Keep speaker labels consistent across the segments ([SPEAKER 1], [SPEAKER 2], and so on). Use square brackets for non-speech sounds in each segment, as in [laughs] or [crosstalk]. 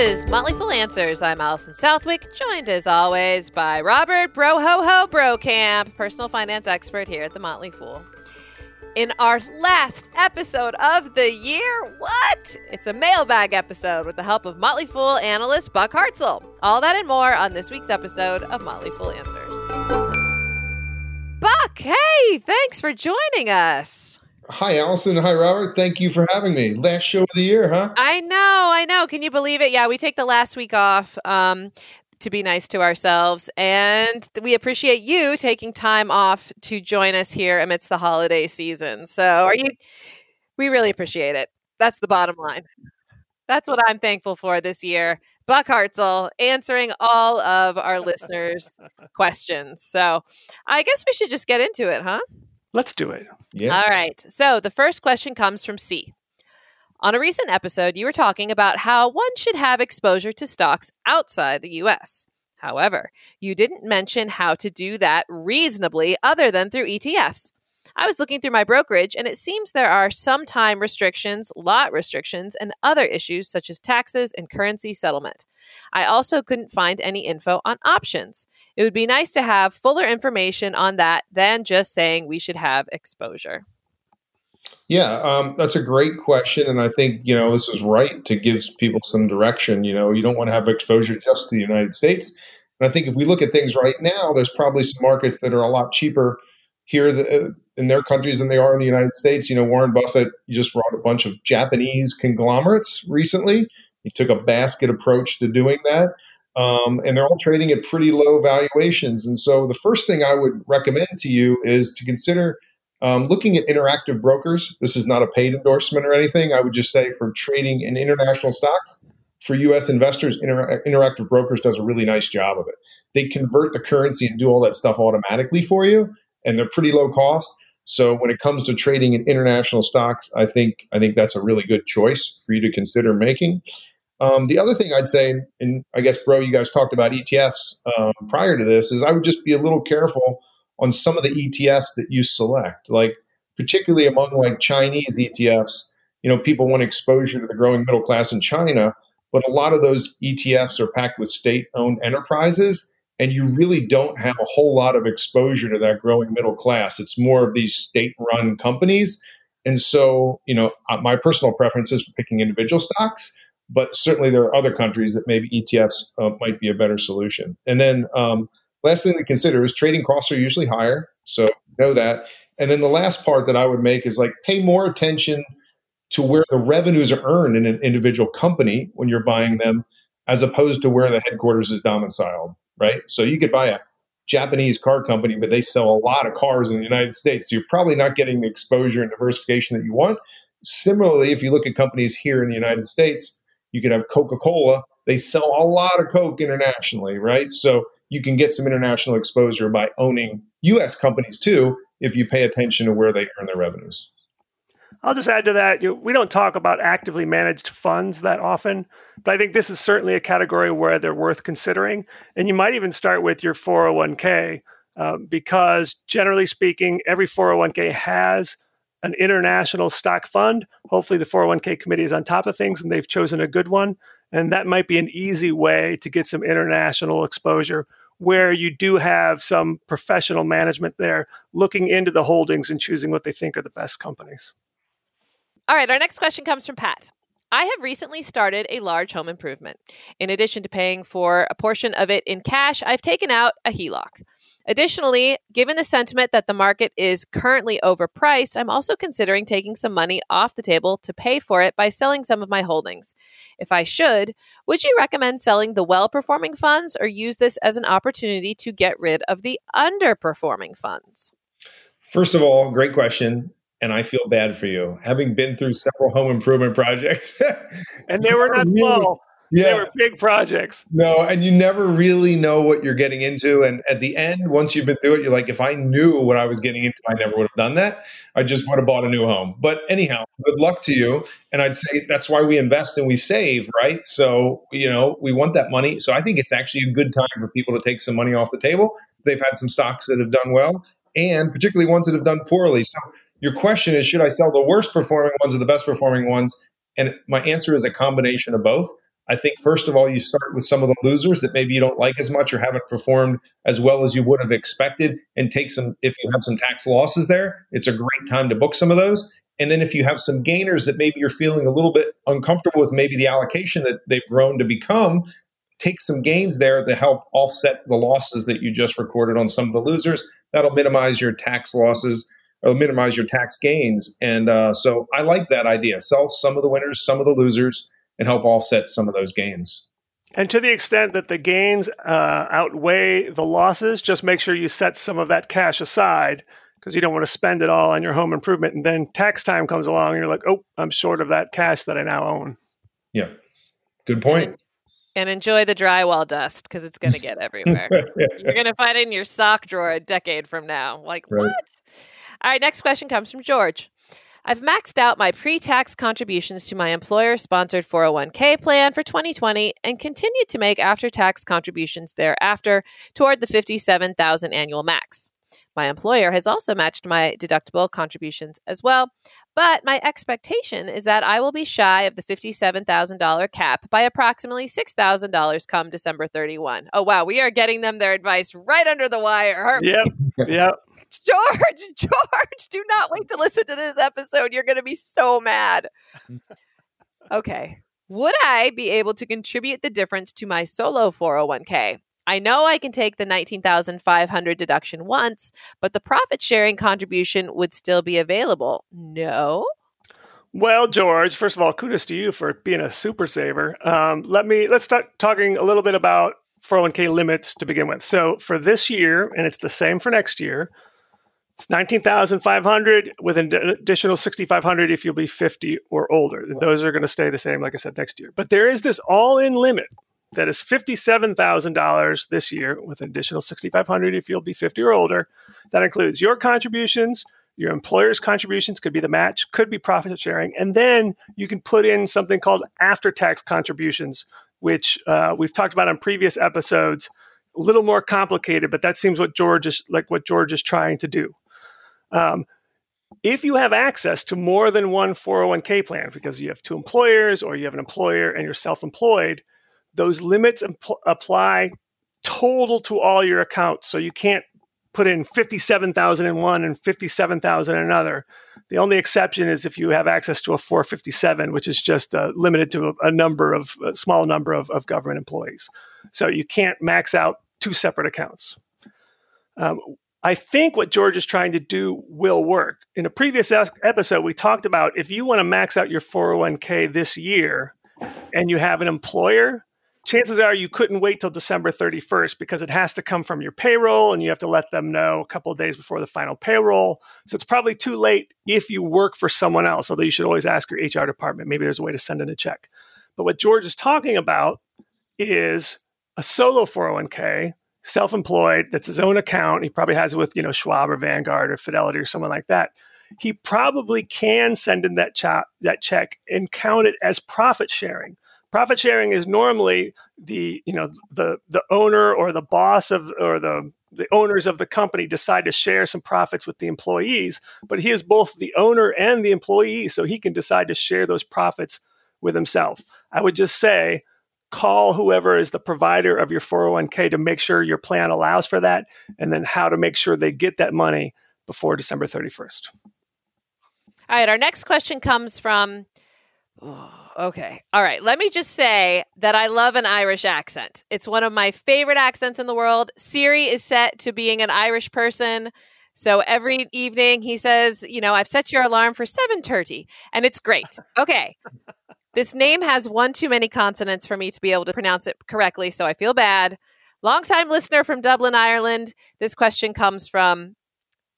[SPEAKER 1] is Motley Fool Answers. I'm Allison Southwick, joined as always by Robert Bro Ho Ho Brokamp, personal finance expert here at the Motley Fool. In our last episode of the year, what? It's a mailbag episode with the help of Motley Fool analyst Buck Hartzell. All that and more on this week's episode of Motley Fool Answers. Buck, hey, thanks for joining us.
[SPEAKER 2] Hi, Allison. Hi, Robert. Thank you for having me. Last show of the year, huh?
[SPEAKER 1] I know, I know. Can you believe it? Yeah, we take the last week off um, to be nice to ourselves. And we appreciate you taking time off to join us here amidst the holiday season. So, are you, we really appreciate it. That's the bottom line. That's what I'm thankful for this year. Buck Hartzell answering all of our listeners' [laughs] questions. So, I guess we should just get into it, huh?
[SPEAKER 3] Let's do it.
[SPEAKER 1] Yeah. All right. So the first question comes from C. On a recent episode, you were talking about how one should have exposure to stocks outside the US. However, you didn't mention how to do that reasonably other than through ETFs. I was looking through my brokerage, and it seems there are some time restrictions, lot restrictions, and other issues such as taxes and currency settlement. I also couldn't find any info on options. It would be nice to have fuller information on that than just saying we should have exposure.
[SPEAKER 2] Yeah, um, that's a great question, and I think you know this is right to give people some direction. You know, you don't want to have exposure just to the United States. And I think if we look at things right now, there's probably some markets that are a lot cheaper here the, in their countries than they are in the United States. You know, Warren Buffett just brought a bunch of Japanese conglomerates recently. He took a basket approach to doing that. Um, and they're all trading at pretty low valuations. And so the first thing I would recommend to you is to consider um, looking at interactive brokers. This is not a paid endorsement or anything. I would just say for trading in international stocks, for US investors, Inter- Interactive Brokers does a really nice job of it. They convert the currency and do all that stuff automatically for you, and they're pretty low cost. So when it comes to trading in international stocks, I think I think that's a really good choice for you to consider making. Um, the other thing I'd say, and I guess, bro, you guys talked about ETFs um, prior to this, is I would just be a little careful on some of the ETFs that you select, like particularly among like Chinese ETFs. You know, people want exposure to the growing middle class in China, but a lot of those ETFs are packed with state-owned enterprises, and you really don't have a whole lot of exposure to that growing middle class. It's more of these state-run companies, and so you know, uh, my personal preference is for picking individual stocks but certainly there are other countries that maybe ETFs uh, might be a better solution. And then um, last thing to consider is trading costs are usually higher, so know that. And then the last part that I would make is like pay more attention to where the revenues are earned in an individual company when you're buying them, as opposed to where the headquarters is domiciled. Right, so you could buy a Japanese car company, but they sell a lot of cars in the United States. So you're probably not getting the exposure and diversification that you want. Similarly, if you look at companies here in the United States, you could have Coca Cola. They sell a lot of Coke internationally, right? So you can get some international exposure by owning US companies too if you pay attention to where they earn their revenues.
[SPEAKER 3] I'll just add to that. You we don't talk about actively managed funds that often, but I think this is certainly a category where they're worth considering. And you might even start with your 401k uh, because, generally speaking, every 401k has an international stock fund. Hopefully, the 401k committee is on top of things and they've chosen a good one. And that might be an easy way to get some international exposure where you do have some professional management there looking into the holdings and choosing what they think are the best companies.
[SPEAKER 1] All right, our next question comes from Pat. I have recently started a large home improvement. In addition to paying for a portion of it in cash, I've taken out a HELOC. Additionally, given the sentiment that the market is currently overpriced, I'm also considering taking some money off the table to pay for it by selling some of my holdings. If I should, would you recommend selling the well performing funds or use this as an opportunity to get rid of the underperforming funds?
[SPEAKER 2] First of all, great question and I feel bad for you. Having been through several home improvement projects, [laughs]
[SPEAKER 3] and they were not really, small. Yeah. They were big projects.
[SPEAKER 2] No, and you never really know what you're getting into. And at the end, once you've been through it, you're like, if I knew what I was getting into, I never would have done that. I just would have bought a new home. But anyhow, good luck to you. And I'd say that's why we invest and we save, right? So, you know, we want that money. So I think it's actually a good time for people to take some money off the table. They've had some stocks that have done well, and particularly ones that have done poorly. So your question is, should I sell the worst performing ones or the best performing ones? And my answer is a combination of both. I think, first of all, you start with some of the losers that maybe you don't like as much or haven't performed as well as you would have expected, and take some, if you have some tax losses there, it's a great time to book some of those. And then if you have some gainers that maybe you're feeling a little bit uncomfortable with, maybe the allocation that they've grown to become, take some gains there to help offset the losses that you just recorded on some of the losers. That'll minimize your tax losses or minimize your tax gains. And uh, so I like that idea. Sell some of the winners, some of the losers, and help offset some of those gains.
[SPEAKER 3] And to the extent that the gains uh, outweigh the losses, just make sure you set some of that cash aside because you don't want to spend it all on your home improvement. And then tax time comes along and you're like, oh, I'm short of that cash that I now own.
[SPEAKER 2] Yeah. Good point.
[SPEAKER 1] And enjoy the drywall dust because it's going to get [laughs] everywhere. You're going to find it in your sock drawer a decade from now. Like, right. what? All right, next question comes from George. I've maxed out my pre tax contributions to my employer sponsored 401k plan for 2020 and continued to make after tax contributions thereafter toward the 57,000 annual max. My employer has also matched my deductible contributions as well, but my expectation is that I will be shy of the $57,000 cap by approximately $6,000 come December 31. Oh, wow. We are getting them their advice right under the wire.
[SPEAKER 3] Yep. Yep. [laughs]
[SPEAKER 1] George, [laughs] George, do not wait to listen to this episode. You're going to be so mad. Okay. Would I be able to contribute the difference to my solo 401k? I know I can take the 19,500 deduction once, but the profit sharing contribution would still be available. No.
[SPEAKER 3] Well, George, first of all, kudos to you for being a super saver. Um, let me let's start talking a little bit about 401k limits to begin with. So for this year, and it's the same for next year, it's 19,500 with an additional 6,500 if you'll be 50 or older. Those are going to stay the same, like I said, next year. But there is this all in limit that is $57,000 this year with an additional 6,500 if you'll be 50 or older. That includes your contributions, your employer's contributions could be the match, could be profit sharing, and then you can put in something called after tax contributions, which uh, we've talked about on previous episodes. A little more complicated, but that seems what George is like. What George is trying to do. Um, if you have access to more than one 401k plan because you have two employers or you have an employer and you're self-employed, those limits impl- apply total to all your accounts. So you can't put in 57,000 in one and 57,000 in another. The only exception is if you have access to a 457, which is just uh, limited to a, a, number of a small number of, of, government employees. So you can't max out two separate accounts. Um, I think what George is trying to do will work. In a previous episode, we talked about if you want to max out your 401k this year and you have an employer chances are you couldn't wait till December 31st because it has to come from your payroll and you have to let them know a couple days before the final payroll. So it's probably too late if you work for someone else, although you should always ask your HR department. Maybe there's a way to send in a check. But what George is talking about is a solo 401k, self employed, that's his own account. He probably has it with, you know, Schwab or Vanguard or Fidelity or someone like that. He probably can send in that, that check and count it as profit sharing profit sharing is normally the you know the the owner or the boss of or the the owners of the company decide to share some profits with the employees but he is both the owner and the employee so he can decide to share those profits with himself. I would just say call whoever is the provider of your 401k to make sure your plan allows for that and then how to make sure they get that money before december 31st
[SPEAKER 1] all right our next question comes from Oh, okay. All right. Let me just say that I love an Irish accent. It's one of my favorite accents in the world. Siri is set to being an Irish person. So every evening he says, you know, I've set your alarm for 7:30 and it's great. Okay. this name has one too many consonants for me to be able to pronounce it correctly, so I feel bad. Longtime listener from Dublin, Ireland. This question comes from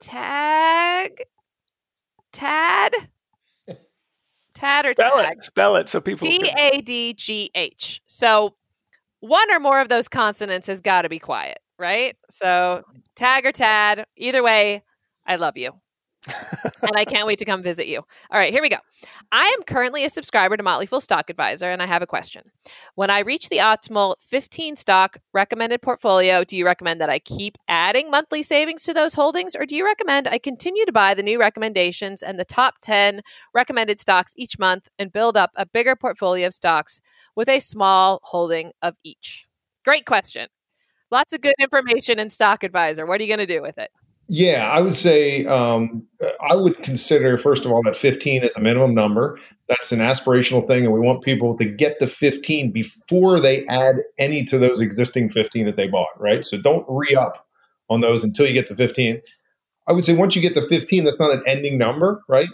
[SPEAKER 1] Tag Tad Tad or
[SPEAKER 3] spell? It, spell it so people.
[SPEAKER 1] T A D G H. So one or more of those consonants has got to be quiet, right? So tag or tad. Either way, I love you. And I can't wait to come visit you. All right, here we go. I am currently a subscriber to Motley Fool Stock Advisor, and I have a question. When I reach the optimal 15 stock recommended portfolio, do you recommend that I keep adding monthly savings to those holdings, or do you recommend I continue to buy the new recommendations and the top 10 recommended stocks each month and build up a bigger portfolio of stocks with a small holding of each? Great question. Lots of good information in Stock Advisor. What are you going to do with it?
[SPEAKER 2] Yeah, I would say um, I would consider first of all that 15 is a minimum number. That's an aspirational thing, and we want people to get the 15 before they add any to those existing 15 that they bought. Right, so don't re up on those until you get to 15. I would say once you get to 15, that's not an ending number, right?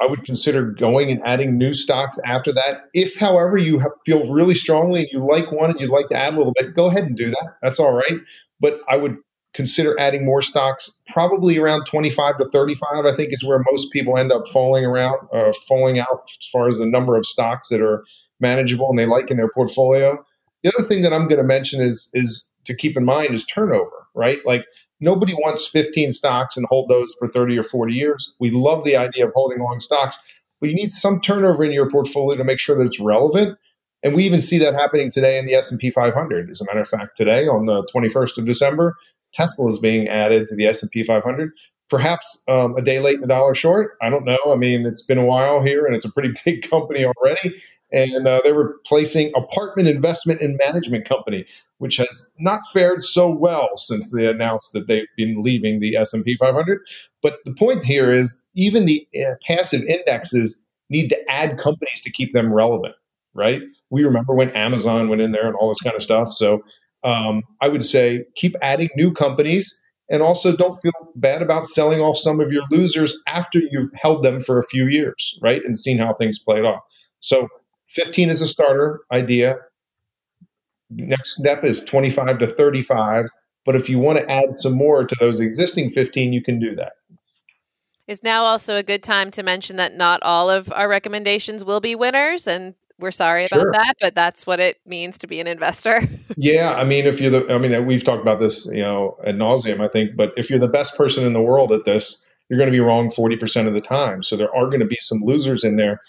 [SPEAKER 2] I would consider going and adding new stocks after that. If, however, you feel really strongly and you like one and you'd like to add a little bit, go ahead and do that. That's all right. But I would consider adding more stocks. Probably around 25 to 35 i think is where most people end up falling around uh, falling out as far as the number of stocks that are manageable and they like in their portfolio. The other thing that i'm going to mention is is to keep in mind is turnover right? Like nobody wants 15 stocks and hold those for 30 or 40 years. We love the idea of holding long stocks but you need some turnover in your portfolio to make sure that it's relevant. And we even see that happening today in the S&P 500. As a matter of fact, today on the 21st of December, Tesla is being added to the S&P 500. Perhaps um, a day late and a dollar short. I don't know. I mean, it's been a while here, and it's a pretty [laughs] big company already. And uh, they're replacing Apartment Investment and Management Company, which has not fared so well since they announced that they've been leaving the S&P 500. But the point here is, even the uh, passive indexes need to add companies to keep them relevant, right? We remember when Amazon went in there and all this kind of stuff. So um, I would say keep adding new companies and also don't feel bad about selling off some of your losers after you've held them for a few years, right? And seen how things played off. So 15 is a starter idea. Next step is 25 to 35. But if you want to add some more to those existing 15, you can do that.
[SPEAKER 1] Is now also a good time to mention that not all of our recommendations will be winners and we're sorry about sure. that, but that's what it means to be an investor. [laughs]
[SPEAKER 2] yeah, I mean, if you're the, I mean, we've talked about this, you know, ad nauseum, I think, but if you're the best person in the world at this, you're going to be wrong 40% of the time. So there are going to be some losers in there.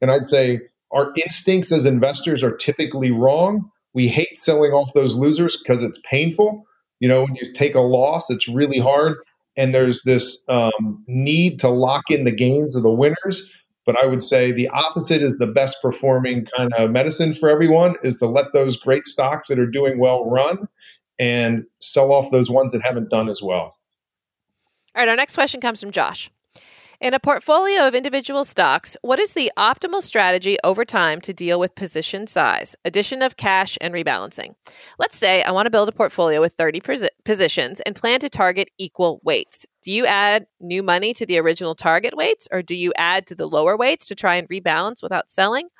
[SPEAKER 2] And I'd say our instincts as investors are typically wrong. We hate selling off those losers because it's painful. You know, when you take a loss, it's really hard. And there's this um, need to lock in the gains of the winners but I would say the opposite is the best performing kind of medicine for everyone is to let those great stocks that are doing well run and sell off those ones that haven't done as well.
[SPEAKER 1] All right, our next question comes from Josh. In a portfolio of individual stocks, what is the optimal strategy over time to deal with position size, addition of cash, and rebalancing? Let's say I want to build a portfolio with 30 positions and plan to target equal weights. Do you add new money to the original target weights, or do you add to the lower weights to try and rebalance without selling?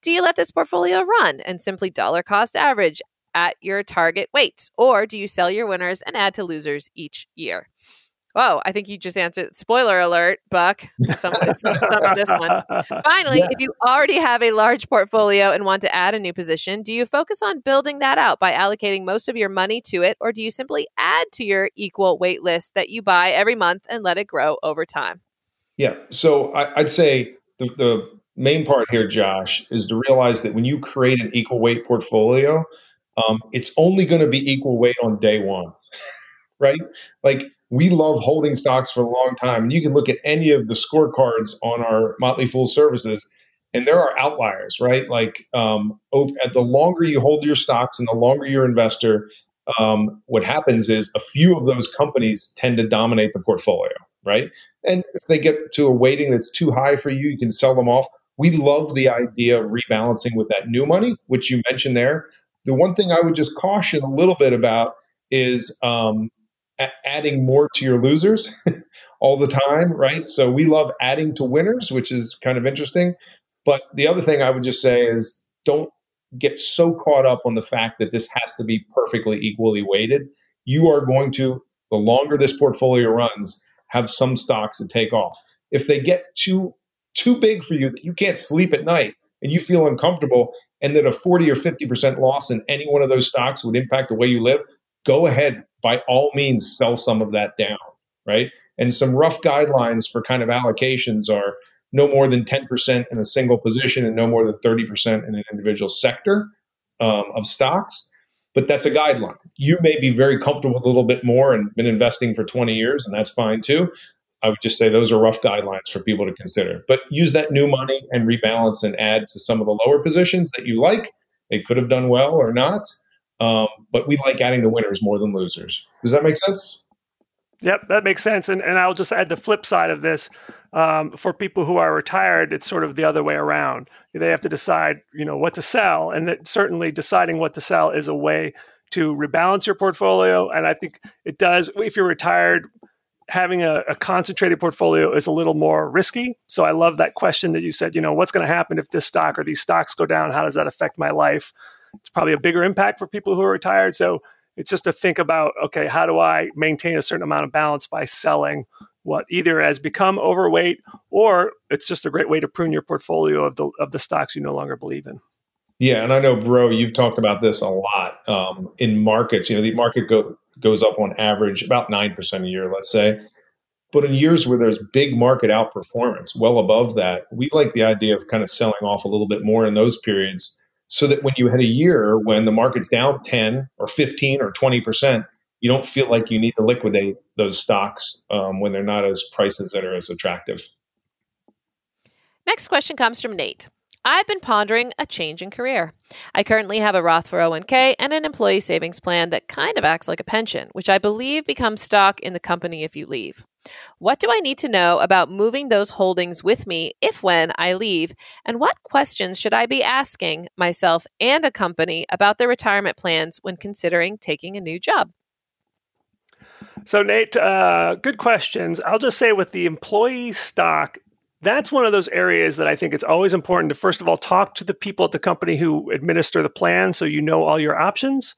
[SPEAKER 1] Do you let this portfolio run and simply dollar cost average at your target weights, or do you sell your winners and add to losers each year? Whoa, I think you just answered. Spoiler alert, Buck. Some some of this one. [laughs] Finally, yeah. if you already have a large portfolio and want to add a new position, do you focus on building that out by allocating most of your money to it, or do you simply add to your equal weight list that you buy every month and let it grow over time?
[SPEAKER 2] Yeah. So I, would say the, the main part here, Josh, is to realize that when you create an equal weight portfolio, um, it's only going to be equal weight on day one, [laughs] right? Like we love holding stocks for a long time. And you can look at any of the scorecards on our Motley Fool services, and there are outliers, right? Like um, over, the longer you hold your stocks and the longer you're investor, um, what happens is a few of those companies tend to dominate the portfolio, right? And if they get to a weighting that's too high for you, you can sell them off. We love the idea of rebalancing with that new money, which you mentioned there. The one thing I would just caution a little bit about is um, adding more to your losers [laughs] all the time, right? So we love adding to winners, which is kind of interesting. But the other thing I would just say is don't get so caught up on the fact that this has to be perfectly equally weighted. You are going to, the longer this portfolio runs, have some stocks that take off. If they get too too big for you that you can't sleep at night and you feel uncomfortable and that a 40 or 50% loss in any one of those stocks would impact the way you live, go ahead by all means sell some of that down, right? And some rough guidelines for kind of allocations are no more than 10% in a single position and no more than 30% in an individual sector um, of stocks. But that's a guideline. You may be very comfortable with a little bit more and been investing for 20 years, and that's fine too. I would just say those are rough guidelines for people to consider. But use that new money and rebalance and add to some of the lower positions that you like. They could have done well or not. Um, but we like adding the winners more than losers. Does that make sense?
[SPEAKER 3] Yep, that makes sense. And, and I'll just add the flip side of this. Um, for people who are retired, it's sort of the other way around. They have to decide, you know, what to sell, and that certainly deciding what to sell is a way to rebalance your portfolio. And I think it does. If you're retired, having a, a, concentrated portfolio is a little more risky. So I love that question that you said, you know, what's going to happen if this stock or these stocks go down? How does that affect my life? It's probably a bigger impact for people who are retired. So it's just to think about, okay, how do I maintain a certain amount of balance by selling what either has become overweight or it's just a great way to prune your portfolio of the of the stocks you no longer believe in.
[SPEAKER 2] Yeah, and I know, bro, you've talked about this a lot um, in markets. You know, the market go, goes up on average about 9% a year, let's say. But in years where there's big market outperformance, well above that, we like the idea of kind of selling off a little bit more in those periods so that when you had a year when the market's down 10 or 15 or 20%, you don't feel like you need to liquidate those stocks um, when they're not as prices that are as attractive.
[SPEAKER 1] Next question comes from Nate. I've been pondering a change in career. I currently have a Roth 401k and an employee savings plan that kind of acts like a pension, which I believe becomes stock in the company if you leave. What do I need to know about moving those holdings with me if when I leave? And what questions should I be asking myself and a company about their retirement plans when considering taking a new job?
[SPEAKER 3] So, Nate, uh, good questions. I'll just say with the employee stock, that's one of those areas that I think it's always important to first of all talk to the people at the company who administer the plan so you know all your options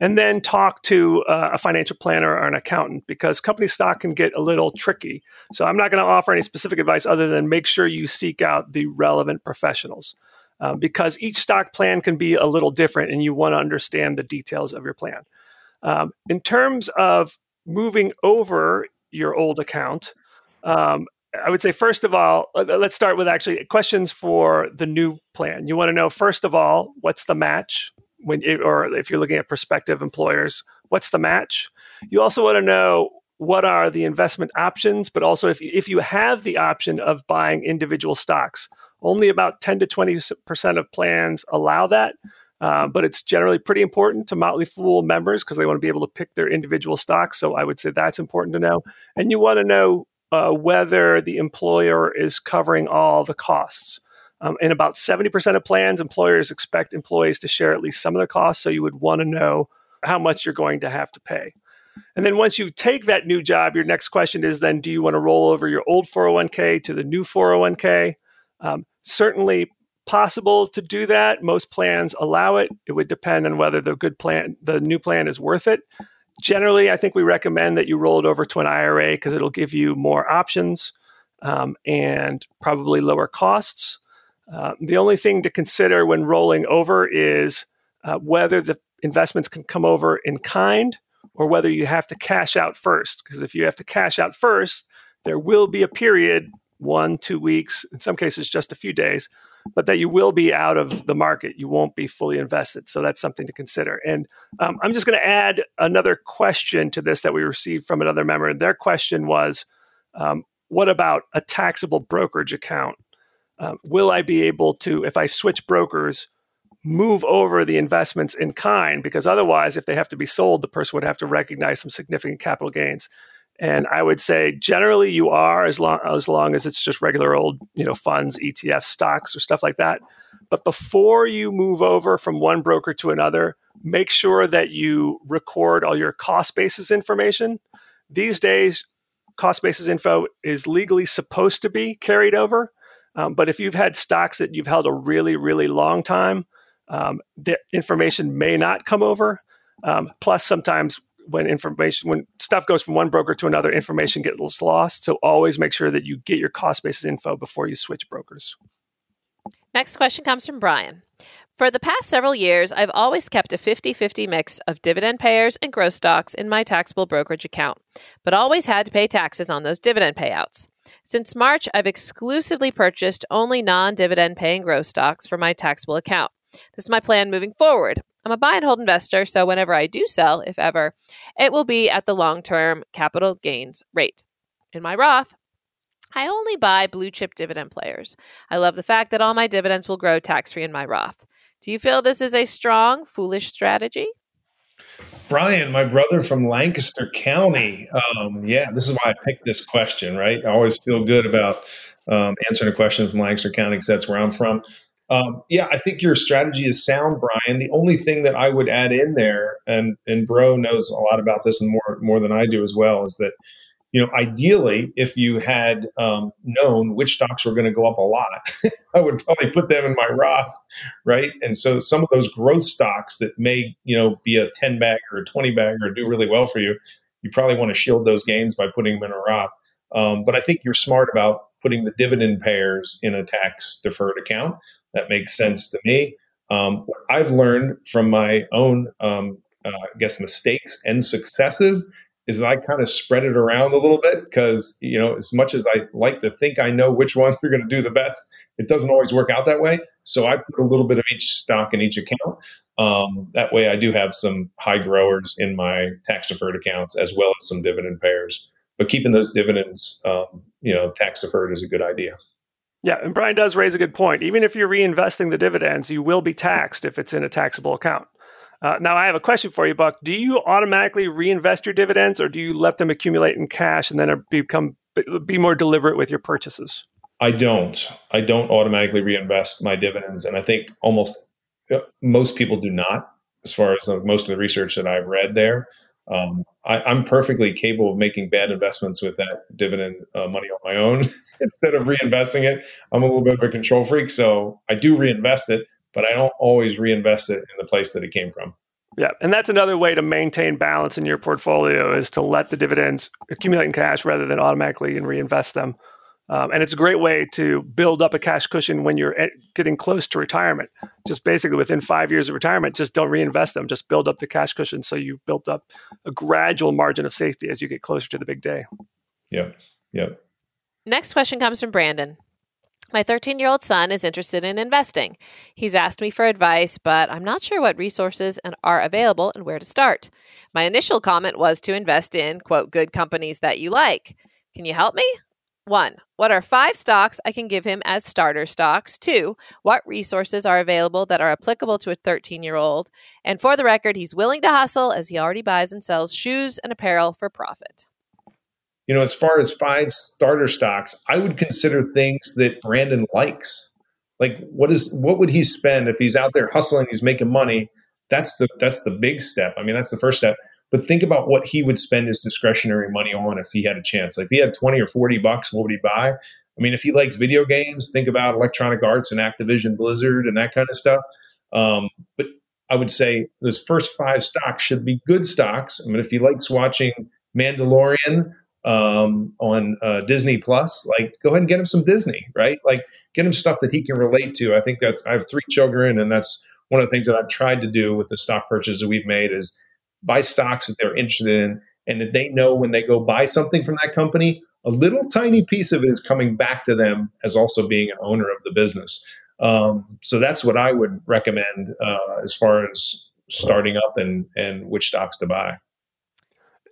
[SPEAKER 3] and then talk to uh, a financial planner or an accountant because company stock can get a little tricky. So I'm not going to offer any specific advice other than make sure you seek out the relevant professionals. Uh, because each stock plan can be a little different and you want to understand the details of your plan. Um, in terms of moving over your old account, um, I would say, first of all, let's start with actually questions for the new plan. You want to know, first of all, what's the match? When, it, or if you're looking at prospective employers, what's the match? You also want to know what are the investment options, but also if, if you have the option of buying individual stocks. Only about 10 to 20% of plans allow that, uh, but it's generally pretty important to Motley Fool members because they want to be able to pick their individual stocks. So I would say that's important to know. And you want to know uh, whether the employer is covering all the costs. Um, in about 70% of plans, employers expect employees to share at least some of the costs. So you would want to know how much you're going to have to pay. And then once you take that new job, your next question is then do you want to roll over your old 401k to the new 401k? Um, certainly possible to do that. Most plans allow it. It would depend on whether the good plan, the new plan is worth it generally, I think we recommend that you roll it over to an IRA because it'll give you more options um, and probably lower costs. Uh, the only thing to consider when rolling over is uh, whether the investments can come over in kind or whether you have to cash out first. Because if you have to cash out first, there will be a period one, two weeks, in some cases, just a few days but that you will be out of the market. You won't be fully invested. So that's something to consider. And um, I'm just going to add another question to this that we received from another member. Their question was um, What about a taxable brokerage account? Uh, will I be able to, if I switch brokers, move over the investments in kind? Because otherwise, if they have to be sold, the person would have to recognize some significant capital gains. And I would say generally you are as long as long as it's just regular old, you know, funds, ETFs, stocks, or stuff like that. But before you move over from one broker to another, make sure that you record all your cost basis information. These days, cost basis info is legally supposed to be carried over. Um, but if you've had stocks that you've held a really, really long time, um, the information may not come over. Um, plus, sometimes when information when stuff goes from one broker to another information gets lost so always make sure that you get your cost basis info before you switch brokers
[SPEAKER 1] next question comes from brian For the past several years, I've always kept a 50 50 mix of dividend payers and growth stocks in my taxable brokerage account, but always had to pay taxes on those dividend payouts. Since March, I've exclusively purchased only non dividend paying growth stocks for my taxable account. This is my plan moving forward. I'm a buy and hold investor, so whenever I do sell, if ever, it will be at the long term capital gains rate. In my Roth, I only buy blue chip dividend players. I love the fact that all my dividends will grow tax free in my Roth. Do you feel this is a strong, foolish strategy?
[SPEAKER 2] Brian, my brother from Lancaster County. Um, yeah, this is why I picked this question, right? I always feel good about um, answering a question from Lancaster County because that's where I'm from. Um, yeah, I think your strategy is sound, Brian. The only thing that I would add in there, and and Bro knows a lot about this and more more than I do as well, is that you know, ideally, if you had um, known which stocks were going to go up a lot, [laughs] I would probably put them in my Roth, right? And so some of those growth stocks that may, you know, be a 10 bag or a 20 bag or do really well for you, you probably want to shield those gains by putting them in a Roth. Um, but I think you're smart about putting the dividend payers in a tax deferred account. That makes sense to me. Um, what I've learned from my own, um, uh, I guess, mistakes and successes is I kind of spread it around a little bit because, you know, as much as I like to think I know which ones [laughs] are going to do the best, it doesn't always work out that way. So I put a little bit of each stock in each account. Um, that way I do have some high growers in my tax deferred accounts as well as some dividend payers. But keeping those dividends, um, you know, tax deferred is a good idea.
[SPEAKER 3] Yeah, and Brian does raise a good point. Even if you're reinvesting the dividends, you will be taxed if it's in a taxable account. Uh, now, I have a question for you, Buck. Do you automatically reinvest your dividends, or do you let them accumulate in cash and then become be more deliberate with your purchases?
[SPEAKER 2] I don't. I don't automatically reinvest my dividends, and I think almost uh, most people do not. As far as uh, most of the research that I've read there, um, I, am perfectly capable of making bad investments with that dividend uh, money on my own [laughs] instead of reinvesting it. I'm a little bit of a control freak, so I do reinvest it, but I don't always reinvest it in the place that it came from.
[SPEAKER 3] Yeah, and that's another way to maintain balance in your portfolio is to let the dividends accumulate in cash rather than automatically and reinvest them. Um, and it's a great way to build up a cash cushion when you're getting close to retirement. Just basically within five years of retirement, just don't reinvest them. Just build up the cash cushion so you've built up a gradual margin of safety as you get closer to the big day.
[SPEAKER 2] Yep. Yep.
[SPEAKER 1] Next question comes from Brandon. My 13 year old son is interested in investing. He's asked me for advice, but I'm not sure what resources are available and where to start. My initial comment was to invest in, quote, good companies that you like. Can you help me? One, what are five stocks I can give him as starter stocks? Two, what resources are available that are applicable to a 13 year old? And for the record, he's willing to hustle as he already buys and sells shoes and apparel for profit
[SPEAKER 2] you know, as far as five starter stocks, I would consider things that Brandon likes. Like what is what would he spend if he's out there hustling, he's making money? That's the that's the big step. I mean, that's the first step. But think about what he would spend his discretionary money on if he had a chance. Like if he had 20 or 40 bucks, what would he buy? I mean, if he likes video games, think about Electronic Arts and Activision Blizzard and that kind of stuff. Um, but I would say those first five stocks should be good stocks. I mean, if he likes watching Mandalorian um, on uh, Disney Plus, like go ahead and get him some Disney, right? Like get him stuff that he can relate to. I think that I have three children, and that's one of the things that I've tried to do with the stock purchases that we've made is buy stocks that they're interested in, and that they know when they go buy something from that company, a little tiny piece of it is coming back to them as also being an owner of the business. Um, so that's what I would recommend uh, as far as starting up and and which stocks to buy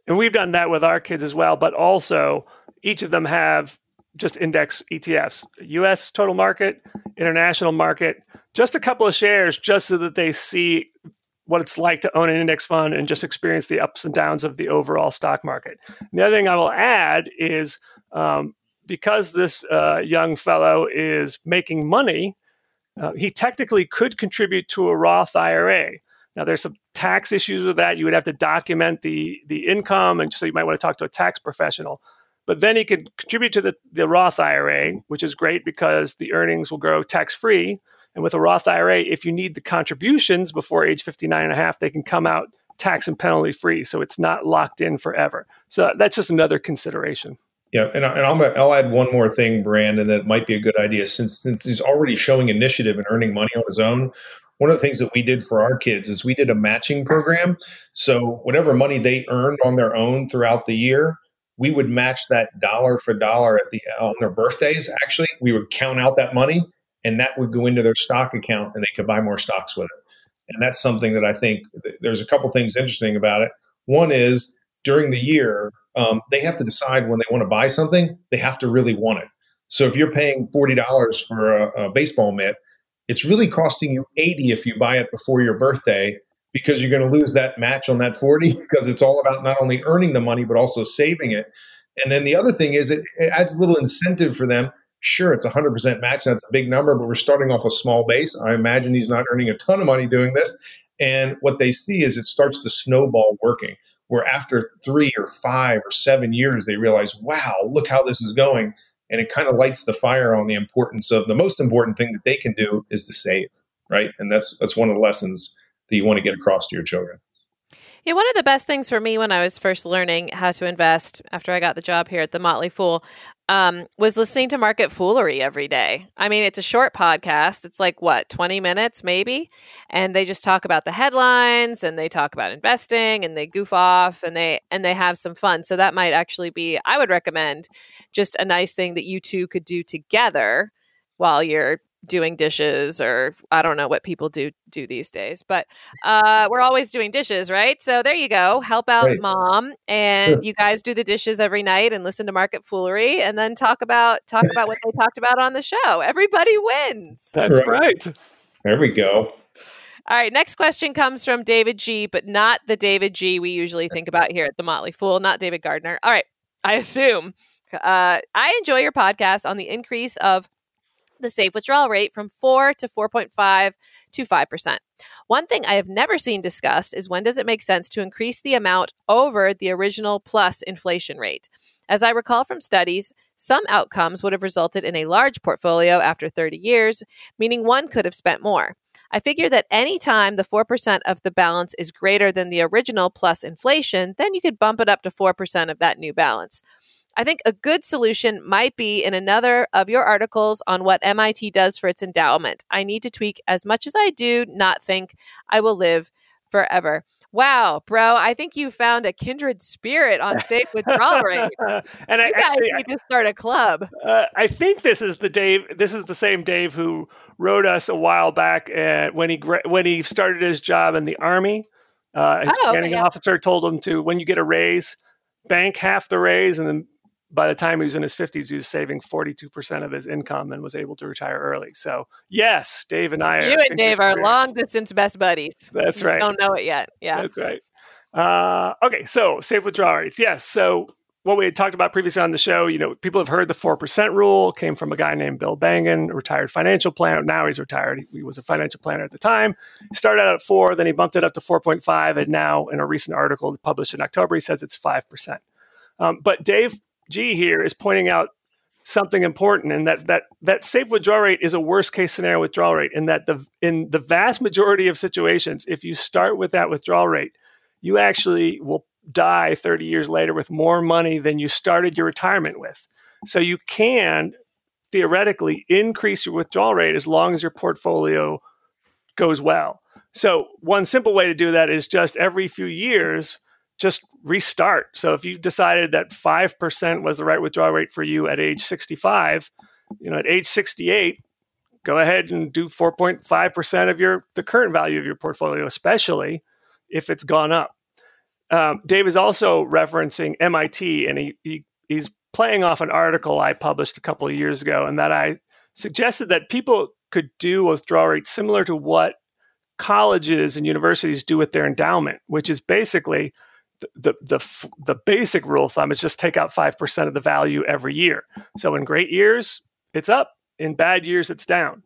[SPEAKER 3] and we've done that with our kids as well. But also, each of them have just index ETFs, U.S. total market, international market, just a couple of shares, just so that they see what it's like to own an index fund and just experience the ups and downs of the overall stock market. And the other thing I will add is um, because this uh, young fellow is making money, uh, he technically could contribute to a Roth IRA. Now, there's some tax issues with that. You would have to document the the income, and so you might want to talk to a tax professional. But then he could contribute to the, the Roth IRA, which is great because the earnings will grow tax free. And with a Roth IRA, if you need the contributions before age 59 and a half, they can come out tax and penalty free. So it's not locked in forever. So that's just another consideration.
[SPEAKER 2] Yeah, and, and I'll, I'll add one more thing, Brandon, that might be a good idea. Since since he's already showing initiative and earning money on his own, one of the things that we did for our kids is we did a matching program. So whatever money they earned on their own throughout the year, we would match that dollar for dollar at the on their birthdays. Actually, we would count out that money, and that would go into their stock account, and they could buy more stocks with it. And that's something that I think there's a couple things interesting about it. One is during the year, um, they have to decide when they want to buy something. They have to really want it. So if you're paying forty dollars for a, a baseball mitt, it's really costing you eighty if you buy it before your birthday because you're going to lose that match on that 40 [laughs] because it's all about not only earning the money but also saving it. And then the other thing is it, it adds a little incentive for them. Sure it's a 100% match that's a big number but we're starting off a small base. I imagine he's not earning a ton of money doing this. And what they see is it starts to snowball working where after three or five or seven years they realize wow look how this is going and it kind of lights the fire on the importance of the most important thing that they can do is to save right and that's that's one of the lessons that you want to get across to your children.
[SPEAKER 1] Yeah, one of the best things for me when I was first learning how to invest after I got the job here at the Motley Fool um, was listening to Market Foolery every day. I mean, it's a short podcast. It's like what, 20 minutes maybe? And they just talk about the headlines and they talk about investing and they goof off and they and they have some fun. So that might actually be I would recommend just a nice thing that you two could do together while you're doing dishes or I don't know what people do do these days, but uh, we're always doing dishes, right? So there you go. Help out right. mom, and sure. you guys do the dishes every night and listen to Market Foolery, and then talk about talk [laughs] about what they talked about on the show. Everybody wins.
[SPEAKER 3] That's right. right.
[SPEAKER 2] There we go.
[SPEAKER 1] All right, next question comes from David G, but not the David G we usually think about here at the Motley Fool, not David Gardner. All right, I assume. Uh, I enjoy your podcast on the increase of the safe withdrawal rate from 4 to 4.5 to 5%. One thing I have never seen discussed is when does it make sense to increase the amount over the original plus inflation rate? As I recall from studies, some outcomes would have resulted in a large portfolio after 30 years, meaning one could have spent more. I figure that any time the 4% of the balance is greater than the original plus inflation, then you could bump it up to 4% of that new balance. I think a good solution might be in another of your articles on what MIT does for its endowment. I need to tweak as much as I do not think I will live forever. Wow, bro, I think you found a kindred spirit on [laughs] safe withdrawal rate. and I actually need to start a club.
[SPEAKER 3] Uh, I think this is the Dave. This is the same Dave who wrote us a while back uh, when he when he started his job in the army. Uh, his oh, commanding okay, yeah. officer told him to when you get a raise, bank half the raise and then by the time he was in his 50s, he was saving 42% of his income and was able to retire early. So, yes, Dave and I are
[SPEAKER 1] You and Dave are long distance best buddies.
[SPEAKER 3] That's right.
[SPEAKER 1] don't know it yet. Yeah.
[SPEAKER 3] That's right. Uh, okay, so safe withdrawal rates. Yes. So, what we had talked about previously on the show, you know, people have heard the 4% rule came from a guy named Bill Bengen, a retired financial planner. Now he's retired. He was a financial planner at the time. He started out at four, then he bumped it up to 4.5. And now, in a recent article published in October, he says it's 5%. Um, but Dave G here is pointing out something important and that that that safe withdrawal rate is a worst case scenario withdrawal rate and that the in the vast majority of situations if you start with that withdrawal rate you actually will die 30 years later with more money than you started your retirement with. So you can theoretically increase your withdrawal rate as long as your portfolio goes well. So one simple way to do that is just every few years just restart. So if you decided that 5% was the right withdrawal rate for you at age 65, you know, at age 68, go ahead and do 4.5% of your the current value of your portfolio, especially if it's gone up. Um, Dave is also referencing MIT, and he, he he's playing off an article I published a couple of years ago, and that I suggested that people could do withdrawal rates similar to what colleges and universities do with their endowment, which is basically the, the, the basic rule of thumb is just take out 5% of the value every year. So in great years, it's up. In bad years, it's down.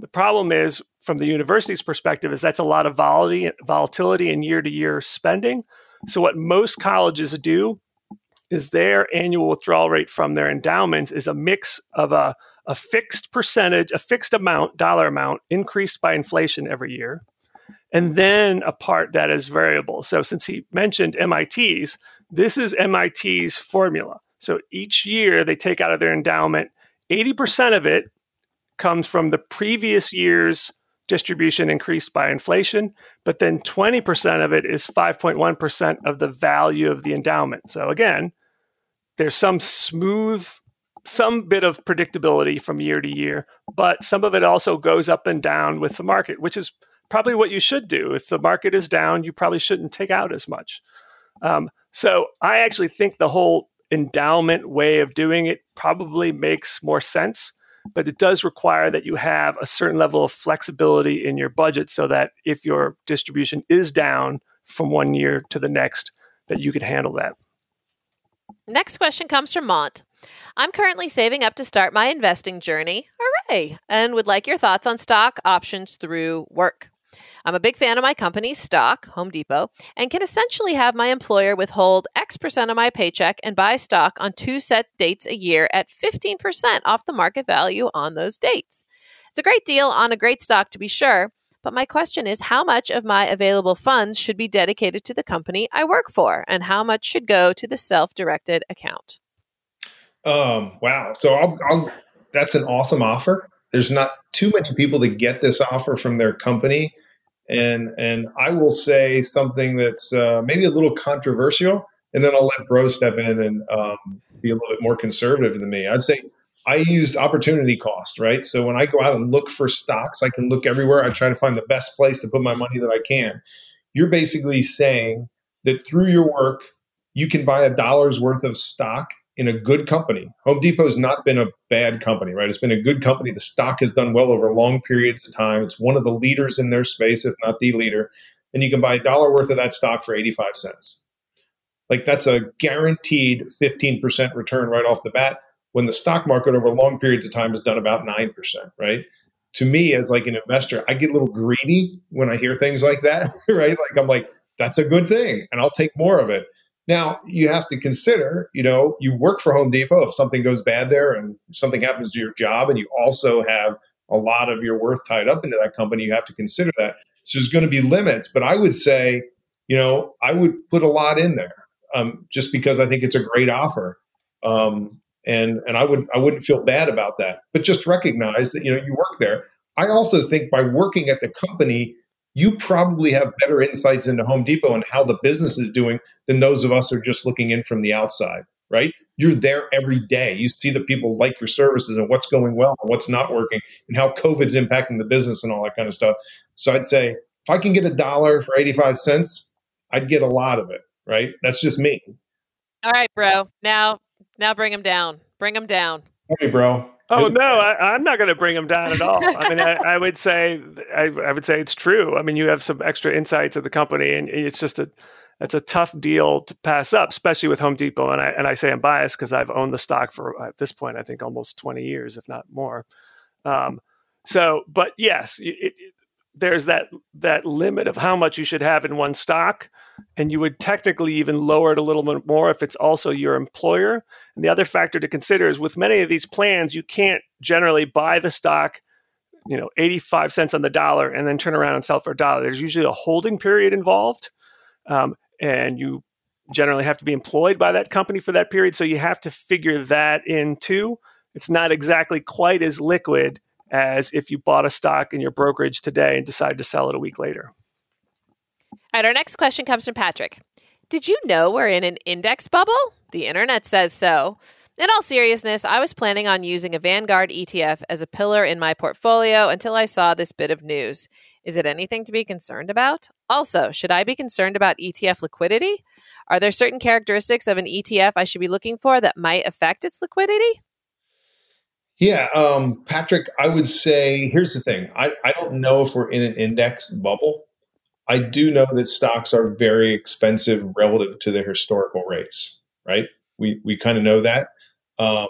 [SPEAKER 3] The problem is, from the university's perspective, is that's a lot of volatility, in year to year spending. So what most colleges do is their annual withdrawal rate from their endowments is a mix of a, a fixed percentage, a fixed amount, dollar amount increased by inflation every year, and then a part that is variable. So since he mentioned MIT's, this is MIT's formula. So each year they take out of their endowment, 80% of it comes from the previous year's distribution increased by inflation, but then 20% of it is 5.1% of the value of the endowment. So again, there's some smooth, some bit of predictability from year to year, but some of it also goes up and down with the market, which is probably what you should do. If the market is down, you probably shouldn't take out as much. Um, so I actually think the whole endowment way of doing it probably makes more sense but it does require that you have a certain level of flexibility in your budget so that if your distribution is down from one year to the next, that you could handle that.
[SPEAKER 1] Next question comes from Mont. I'm currently saving up to start my investing journey. Hooray! And would like your thoughts on stock options through work. I'm a big fan of my company's stock, Home Depot, and can essentially have my employer withhold X percent of my paycheck and buy stock on two set dates a year at 15% off the market value on those dates. It's a great deal on a great stock to be sure, but my question is how much of my available funds should be dedicated to the company I work for, and how much should go to the self directed account?
[SPEAKER 2] Um, wow. So I'll, I'll, that's an awesome offer. There's not too many people that get this offer from their company and and I will say something that's uh, maybe a little controversial, and then I'll let Bro step in and um, be a little bit more conservative than me. I'd say I used opportunity cost, right? So when I go out and look for stocks, I can look everywhere. I try to find the best place to put my money that I can. You're basically saying that through your work, you can buy a dollar's worth of stock in a good company. Home Depot's not been a bad company, right? It's been a good company. The stock has done well over long periods of time. It's one of the leaders in their space, if not the leader. And you can buy a dollar worth of that stock for 85 cents. Like that's a guaranteed 15% return right off the bat when the stock market over long periods of time has done about 9%, right? To me, as like an investor, I get a little greedy when I hear things like that, [laughs] right? Like I'm like, that's a good thing and I'll take more of it. Now you have to consider, you know, you work for Home Depot. If something goes bad there and something happens to your job, and you also have a lot of your worth tied up into that company, you have to consider that. So there's going to be limits, but I would say, you know, I would put a lot in there um, just because I think it's a great offer, um, and and I would I wouldn't feel bad about that. But just recognize that you know you work there. I also think by working at the company, you probably have better insights into Home Depot and how the business is doing than those of us who are just looking in from the outside, right? You're there every day. You see the people like your services and what's going well and what's not working and how COVID's impacting the business and all that kind of stuff. So I'd say if I can get a dollar for 85 cents, I'd get a lot of it, right? That's just me.
[SPEAKER 1] All right, bro. Now, now bring them down. Bring them down.
[SPEAKER 2] Hey, bro.
[SPEAKER 3] Oh no, I, am not going to bring them down at all. I mean, I, I would say I, I, would say it's true. I mean, you have some extra insights of the company, and it's just a it's a tough deal to pass up, especially with Home Depot. And I and I say I'm biased because I've owned the stock for at this point, I think almost 20 years, if not more. Um, so, but yes, it, it, there's that that limit of how much you should have in one stock and you would technically even lower it a little bit more if it's also your employer. And the other factor to consider is with many of these plans, you can't generally buy the stock, you know, 85 cents on the dollar and then turn around and sell for a dollar. There's usually a holding period involved. Um, and you generally have to be employed by that company for that period. So you have to figure that in too. It's not exactly quite as liquid as if you bought a stock in your brokerage today and decided to sell it a week later.
[SPEAKER 1] Right, our next question comes from Patrick. Did you know we're in an index bubble? The internet says so. In all seriousness, I was planning on using a Vanguard ETF as a pillar in my portfolio until I saw this bit of news. Is it anything to be concerned about? Also, should I be concerned about ETF liquidity? Are there certain characteristics of an ETF I should be looking for that might affect its liquidity?
[SPEAKER 2] Yeah, um, Patrick, I would say here's the thing. I, I don't know if we're in an index bubble. I do know that stocks are very expensive relative to their historical rates, right? We, we kind of know that. Um,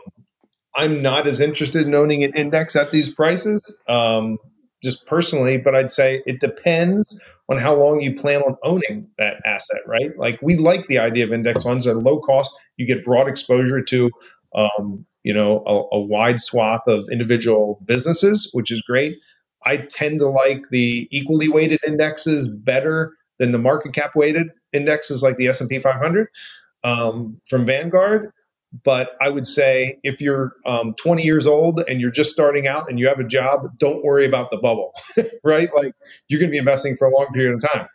[SPEAKER 2] I'm not as interested in owning an index at these prices, um, just personally, but I'd say it depends on how long you plan on owning that asset, right? Like we like the idea of index funds at low cost. You get broad exposure to, um, you know, a, a wide swath of individual businesses, which is great. I tend to like the equally weighted indexes better than the market cap weighted indexes like the S&P 500 um, from Vanguard. But I would say if you're um, 20 years old and you're just starting out and you have a job, don't worry about the bubble, [laughs] right? Like you're going to be investing for a long period of time.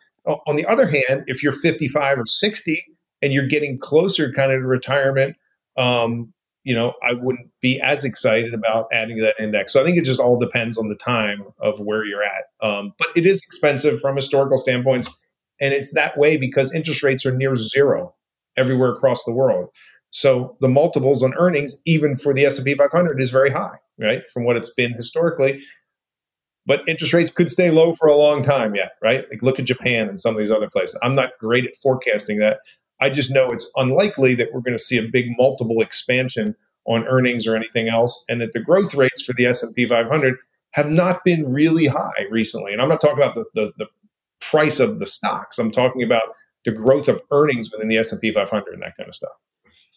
[SPEAKER 2] On the other hand, if you're 55 or 60 and you're getting closer kind of to retirement, um, you know, I wouldn't be as excited about adding that index. So I think it just all depends on the time of where you're at. Um, but it is expensive from historical standpoints, and it's that way because interest rates are near zero everywhere across the world. So the multiples on earnings, even for the S&P 500, is very high, right, from what it's been historically. But interest rates could stay low for a long time yet, right? Like look at Japan and some of these other places. I'm not great at forecasting that. I just know it's unlikely that we're going to see a big multiple expansion on earnings or anything else, and that the growth rates for the S&P 500 have not been really high recently. And I'm not talking about the, the, the price of the stocks. I'm talking about the growth of earnings within the S&P 500 and that kind of stuff.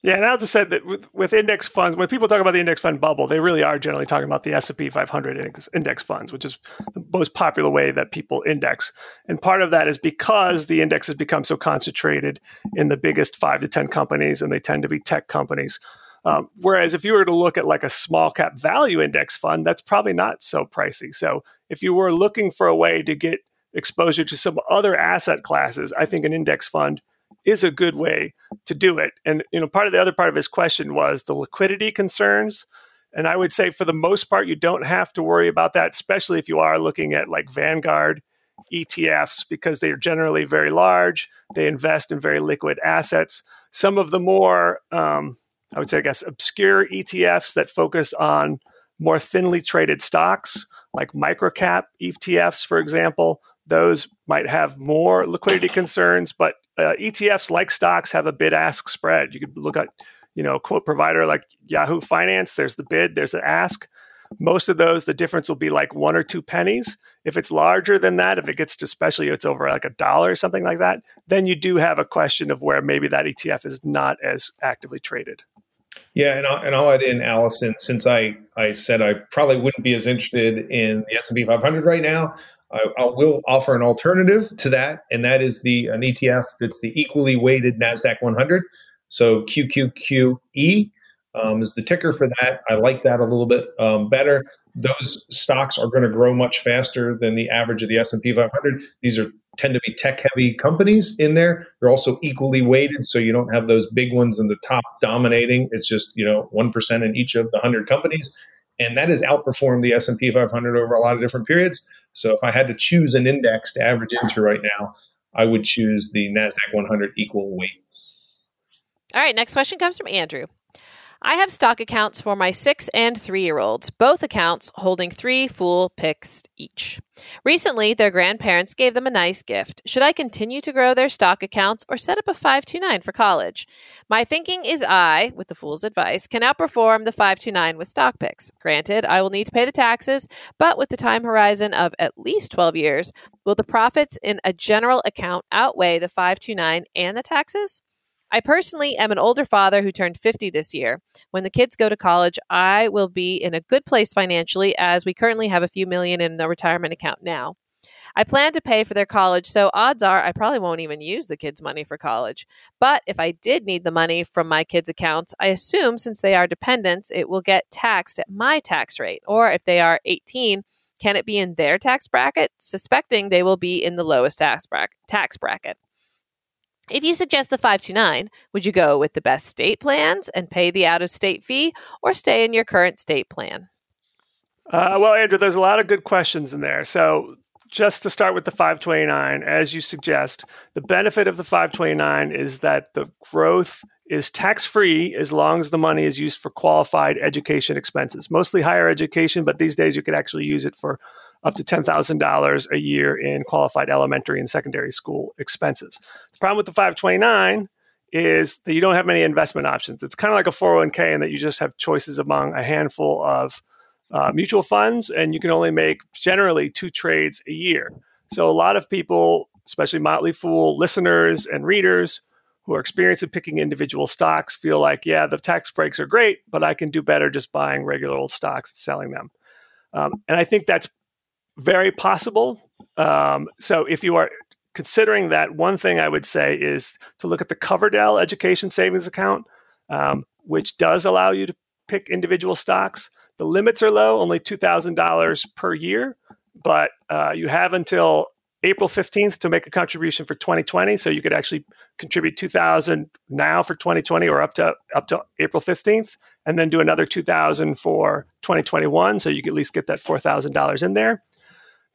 [SPEAKER 3] Yeah, and I'll just say that with, with index funds, when people talk about the index fund bubble, they really are generally talking about the S&P 500 index, index funds, which is the most popular way that people index. And part of that is because the index has become so concentrated in the biggest five to 10 companies, and they tend to be tech companies. Um, whereas if you were to look at like a small cap value index fund, that's probably not so pricey. So if you were looking for a way to get exposure to some other asset classes, I think an index fund – is a good way to do it. And you know, part of the other part of his question was the liquidity concerns. And I would say for the most part, you don't have to worry about that, especially if you are looking at like Vanguard ETFs, because they are generally very large. They invest in very liquid assets. Some of the more, um, I would say, I guess, obscure ETFs that focus on more thinly traded stocks, like microcap ETFs, for example, those might have more liquidity concerns, but uh, ETFs like stocks have a bid ask spread. You could look at, you know, quote provider like Yahoo Finance. There's the bid, there's the ask. Most of those, the difference will be like one or two pennies. If it's larger than that, if it gets to especially it's over like a dollar or something like that, then you do have a question of where maybe that ETF is not as actively traded.
[SPEAKER 2] Yeah, and I'll, and I'll add in Allison, since I, I said I probably wouldn't be as interested in the S&P 500 right now. I, I, will offer an alternative to that, and that is the an ETF that's the equally weighted Nasdaq 100. So QQQE um, is the ticker for that. I like that a little bit um, better. Those stocks are going to grow much faster than the average of the S&P 500. These are tend to be tech heavy companies in there. They're also equally weighted, so you don't have those big ones in the top dominating. It's just you know one percent in each of the hundred companies, and that has outperformed the S&P 500 over a lot of different periods. So if I had to choose an index to average into right now, I would choose the NASDAQ 100 equal weight.
[SPEAKER 1] All right, next question comes from Andrew. I have stock accounts for my six and three year olds, both accounts holding three full picks each. Recently, their grandparents gave them a nice gift. Should I continue to grow their stock accounts or set up a 529 for college? My thinking is I, with the fool's advice, can outperform the 529 with stock picks. Granted, I will need to pay the taxes, but with the time horizon of at least 12 years, will the profits in a general account outweigh the 529 and the taxes? I personally am an older father who turned 50 this year. When the kids go to college, I will be in a good place financially as we currently have a few million in the retirement account now. I plan to pay for their college, so odds are I probably won't even use the kids' money for college. But if I did need the money from my kids' accounts, I assume since they are dependents, it will get taxed at my tax rate. Or if they are 18, can it be in their tax bracket? Suspecting they will be in the lowest tax bracket. If you suggest the 529, would you go with the best state plans and pay the out of state fee or stay in your current state plan?
[SPEAKER 3] Uh, well, Andrew, there's a lot of good questions in there. So, just to start with the 529, as you suggest, the benefit of the 529 is that the growth is tax free as long as the money is used for qualified education expenses, mostly higher education, but these days you could actually use it for up to $10,000 a year in qualified elementary and secondary school expenses. The problem with the 529 is that you don't have many investment options. It's kind of like a 401k in that you just have choices among a handful of uh, mutual funds, and you can only make generally two trades a year. So a lot of people, especially Motley Fool listeners and readers, who are experienced at picking individual stocks feel like, yeah, the tax breaks are great, but I can do better just buying regular old stocks and selling them. Um, and I think that's very possible. Um, so if you are considering that, one thing I would say is to look at the Coverdell Education Savings Account. Um, which does allow you to pick individual stocks. The limits are low, only $2,000 per year, but uh, you have until April 15th to make a contribution for 2020. So you could actually contribute 2000 now for 2020 or up to up to April 15th and then do another 2000 for 2021 so you could at least get that $4,000 in there.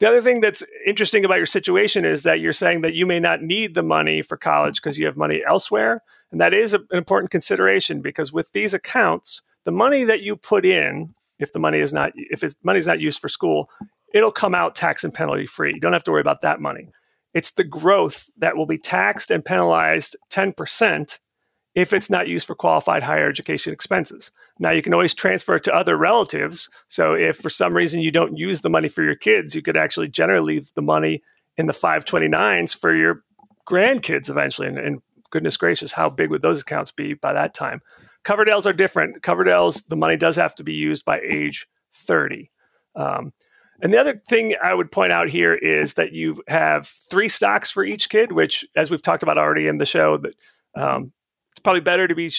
[SPEAKER 3] The other thing that's interesting about your situation is that you're saying that you may not need the money for college because you have money elsewhere. And that is an important consideration because with these accounts, the money that you put in, if the money is not if money is not used for school, it'll come out tax and penalty free. You don't have to worry about that money. It's the growth that will be taxed and penalized 10% if it's not used for qualified higher education expenses. Now, you can always transfer it to other relatives. So, if for some reason you don't use the money for your kids, you could actually generally leave the money in the 529s for your grandkids eventually. And, and goodness gracious, how big would those accounts be by that time? Coverdell's are different. Coverdell's, the money does have to be used by age 30. Um, and the other thing I would point out here is that you have three stocks for each kid, which, as we've talked about already in the show, that um, probably better to be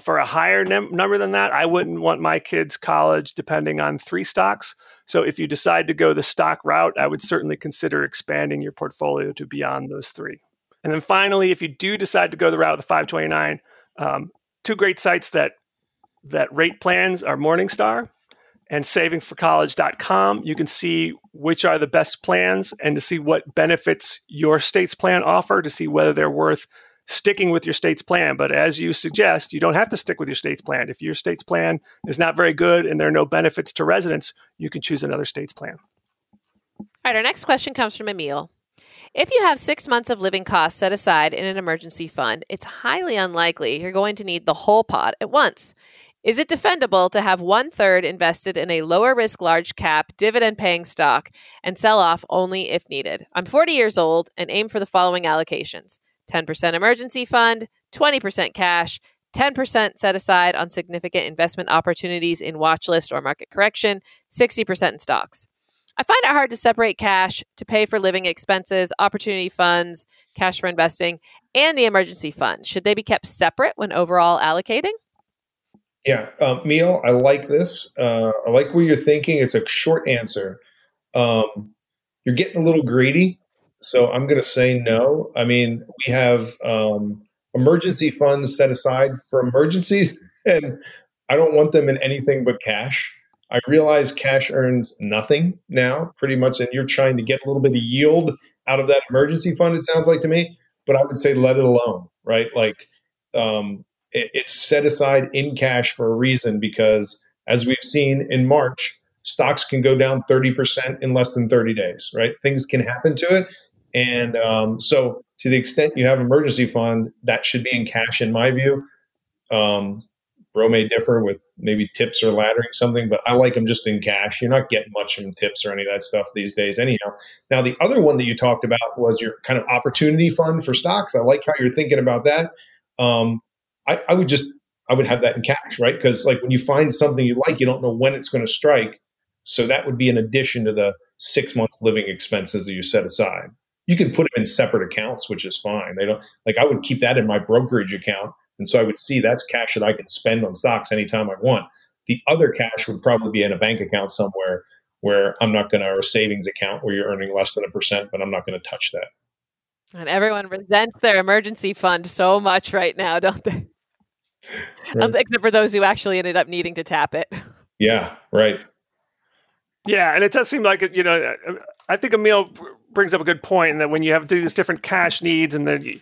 [SPEAKER 3] for a higher num- number than that. I wouldn't want my kids' college depending on three stocks. So if you decide to go the stock route, I would certainly consider expanding your portfolio to beyond those three. And then finally, if you do decide to go the route of the 529, um, two great sites that that rate plans are Morningstar and savingforcollege.com. You can see which are the best plans and to see what benefits your state's plan offer to see whether they're worth sticking with your state's plan. But as you suggest, you don't have to stick with your state's plan. If your state's plan is not very good and there are no benefits to residents, you can choose another state's plan.
[SPEAKER 1] All right, our next question comes from Emil. If you have six months of living costs set aside in an emergency fund, it's highly unlikely you're going to need the whole pot at once. Is it defendable to have one third invested in a lower risk, large cap, dividend paying stock and sell off only if needed? I'm 40 years old and aim for the following allocations 10% emergency fund, 20% cash, 10% set aside on significant investment opportunities in watch list or market correction, 60% in stocks. I find it hard to separate cash to pay for living expenses, opportunity funds, cash for investing, and the emergency fund. Should they be kept separate when overall allocating?
[SPEAKER 2] Yeah, um, Neil, I like this. Uh, I like where you're thinking. It's a short answer. Um, you're getting a little greedy, so I'm going to say no. I mean, we have um, emergency funds set aside for emergencies, [laughs] and I don't want them in anything but cash. I realize cash earns nothing now, pretty much, and you're trying to get a little bit of yield out of that emergency fund. It sounds like to me, but I would say let it alone, right? Like um, it's set aside in cash for a reason because, as we've seen in March, stocks can go down 30% in less than 30 days, right? Things can happen to it. And um, so, to the extent you have emergency fund, that should be in cash, in my view. Um, Bro may differ with maybe TIPS or laddering something, but I like them just in cash. You're not getting much from TIPS or any of that stuff these days, anyhow. Now, the other one that you talked about was your kind of opportunity fund for stocks. I like how you're thinking about that. Um, I, I would just I would have that in cash, right? Because like when you find something you like, you don't know when it's going to strike. So that would be an addition to the six months living expenses that you set aside. You can put them in separate accounts, which is fine. They don't like I would keep that in my brokerage account, and so I would see that's cash that I can spend on stocks anytime I want. The other cash would probably be in a bank account somewhere where I'm not going to, or a savings account where you're earning less than a percent, but I'm not going to touch that.
[SPEAKER 1] And everyone resents their emergency fund so much right now, don't they? [laughs] right. Um, except for those who actually ended up needing to tap it.
[SPEAKER 2] Yeah, right.
[SPEAKER 3] Yeah, and it does seem like you know. I think Emil brings up a good point in that when you have these different cash needs, and then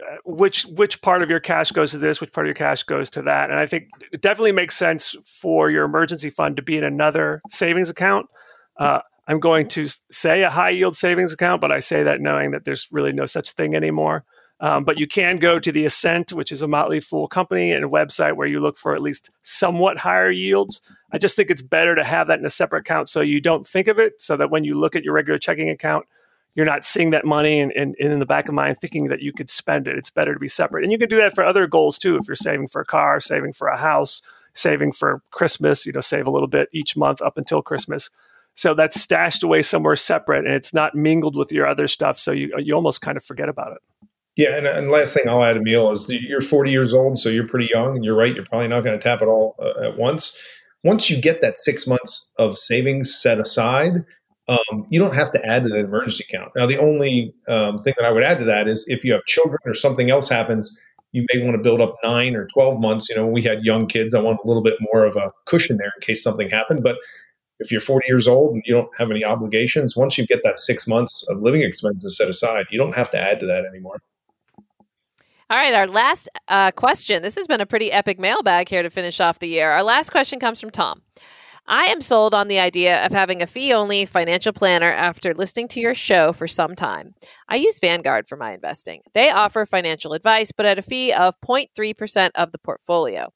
[SPEAKER 3] uh, which which part of your cash goes to this, which part of your cash goes to that, and I think it definitely makes sense for your emergency fund to be in another savings account. Uh, I'm going to say a high yield savings account, but I say that knowing that there's really no such thing anymore. Um, but you can go to the Ascent, which is a Motley Fool company and a website where you look for at least somewhat higher yields. I just think it's better to have that in a separate account so you don't think of it, so that when you look at your regular checking account, you're not seeing that money and, and, and in the back of mind thinking that you could spend it. It's better to be separate. And you can do that for other goals too. If you're saving for a car, saving for a house, saving for Christmas, you know, save a little bit each month up until Christmas. So that's stashed away somewhere separate and it's not mingled with your other stuff. So you, you almost kind of forget about it.
[SPEAKER 2] Yeah, and, and last thing I'll add, Emil, is you're 40 years old, so you're pretty young, and you're right. You're probably not going to tap it all uh, at once. Once you get that six months of savings set aside, um, you don't have to add to that emergency account. Now, the only um, thing that I would add to that is if you have children or something else happens, you may want to build up nine or 12 months. You know, when we had young kids, I want a little bit more of a cushion there in case something happened. But if you're 40 years old and you don't have any obligations, once you get that six months of living expenses set aside, you don't have to add to that anymore.
[SPEAKER 1] All right, our last uh, question. This has been a pretty epic mailbag here to finish off the year. Our last question comes from Tom. I am sold on the idea of having a fee only financial planner after listening to your show for some time. I use Vanguard for my investing. They offer financial advice, but at a fee of 0.3% of the portfolio.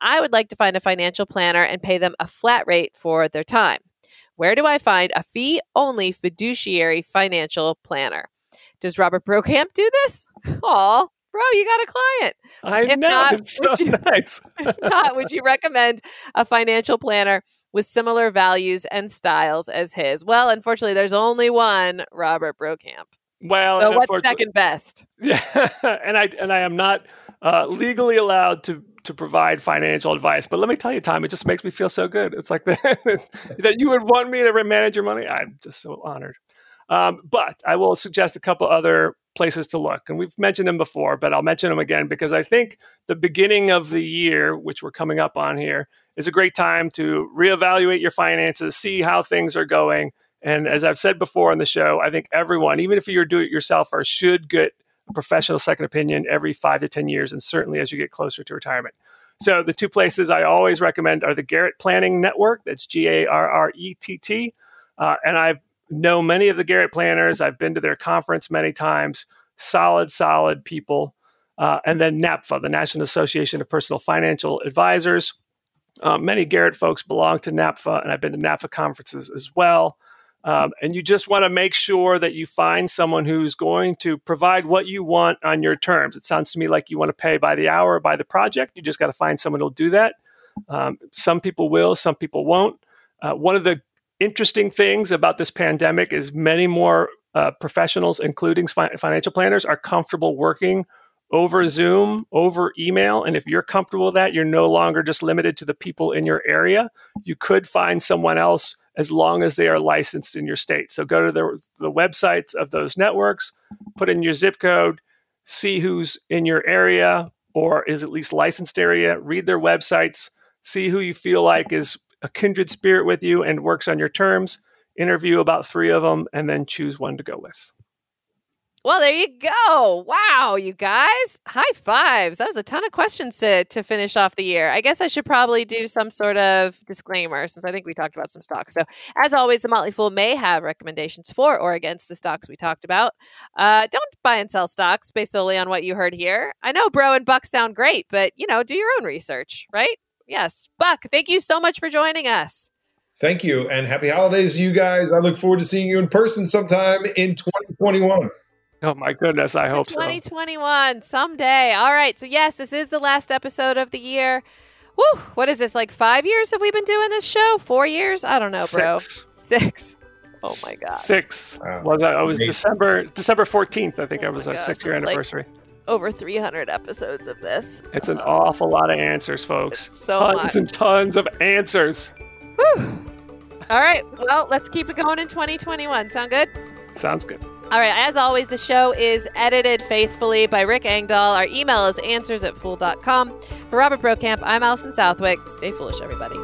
[SPEAKER 1] I would like to find a financial planner and pay them a flat rate for their time. Where do I find a fee only fiduciary financial planner? Does Robert Brokamp do this? [laughs] Aw, bro, you got a client.
[SPEAKER 3] I if know. Not, it's so you, nice. [laughs]
[SPEAKER 1] not, would you recommend a financial planner with similar values and styles as his? Well, unfortunately, there's only one Robert Brokamp.
[SPEAKER 3] Well,
[SPEAKER 1] so what's second best? [laughs]
[SPEAKER 3] Yeah, and I and I am not uh, legally allowed to to provide financial advice. But let me tell you, Tom, it just makes me feel so good. It's like that, [laughs] that you would want me to manage your money. I'm just so honored. Um, but I will suggest a couple other places to look. And we've mentioned them before, but I'll mention them again because I think the beginning of the year, which we're coming up on here, is a great time to reevaluate your finances, see how things are going. And as I've said before on the show, I think everyone, even if you're do it yourselfer, should get a professional second opinion every five to 10 years, and certainly as you get closer to retirement. So the two places I always recommend are the Garrett Planning Network. That's G A R R E T T. Uh, and I've know many of the Garrett planners. I've been to their conference many times. Solid, solid people. Uh, and then NAPFA, the National Association of Personal Financial Advisors. Uh, many Garrett folks belong to NAPFA, and I've been to NAPFA conferences as well. Um, and you just want to make sure that you find someone who's going to provide what you want on your terms. It sounds to me like you want to pay by the hour by the project. You just got to find someone who'll do that. Um, some people will, some people won't. Uh, one of the interesting things about this pandemic is many more uh, professionals, including fi- financial planners, are comfortable working over Zoom, over email. And if you're comfortable with that, you're no longer just limited to the people in your area. You could find someone else as long as they are licensed in your state. So go to the, the websites of those networks, put in your zip code, see who's in your area or is at least licensed area, read their websites, see who you feel like is a kindred spirit with you and works on your terms. Interview about three of them and then choose one to go with.
[SPEAKER 1] Well, there you go. Wow, you guys. High fives. That was a ton of questions to, to finish off the year. I guess I should probably do some sort of disclaimer since I think we talked about some stocks. So, as always, the Motley Fool may have recommendations for or against the stocks we talked about. Uh, don't buy and sell stocks based solely on what you heard here. I know Bro and Buck sound great, but, you know, do your own research, right? Yes. Buck, thank you so much for joining us.
[SPEAKER 2] Thank you. And happy holidays, you guys. I look forward to seeing you in person sometime in 2021.
[SPEAKER 3] Oh my goodness, I hope
[SPEAKER 1] 2021 so. someday. All right. So yes, this is the last episode of the year. Woo, what is this? Like 5 years have we been doing this show? 4 years? I don't know, bro. 6. Oh my god.
[SPEAKER 3] 6. Wow. Was I, was December December 14th, I think oh I was our 6 year anniversary. Like,
[SPEAKER 1] over 300 episodes of this.
[SPEAKER 3] It's an um, awful lot of answers, folks. So tons much. and tons of answers.
[SPEAKER 1] Whew. All right. Well, let's keep it going in 2021. Sound good?
[SPEAKER 3] Sounds good.
[SPEAKER 1] All right. As always, the show is edited faithfully by Rick Engdahl. Our email is answers at fool.com. For Robert Brokamp, I'm Allison Southwick. Stay foolish, everybody.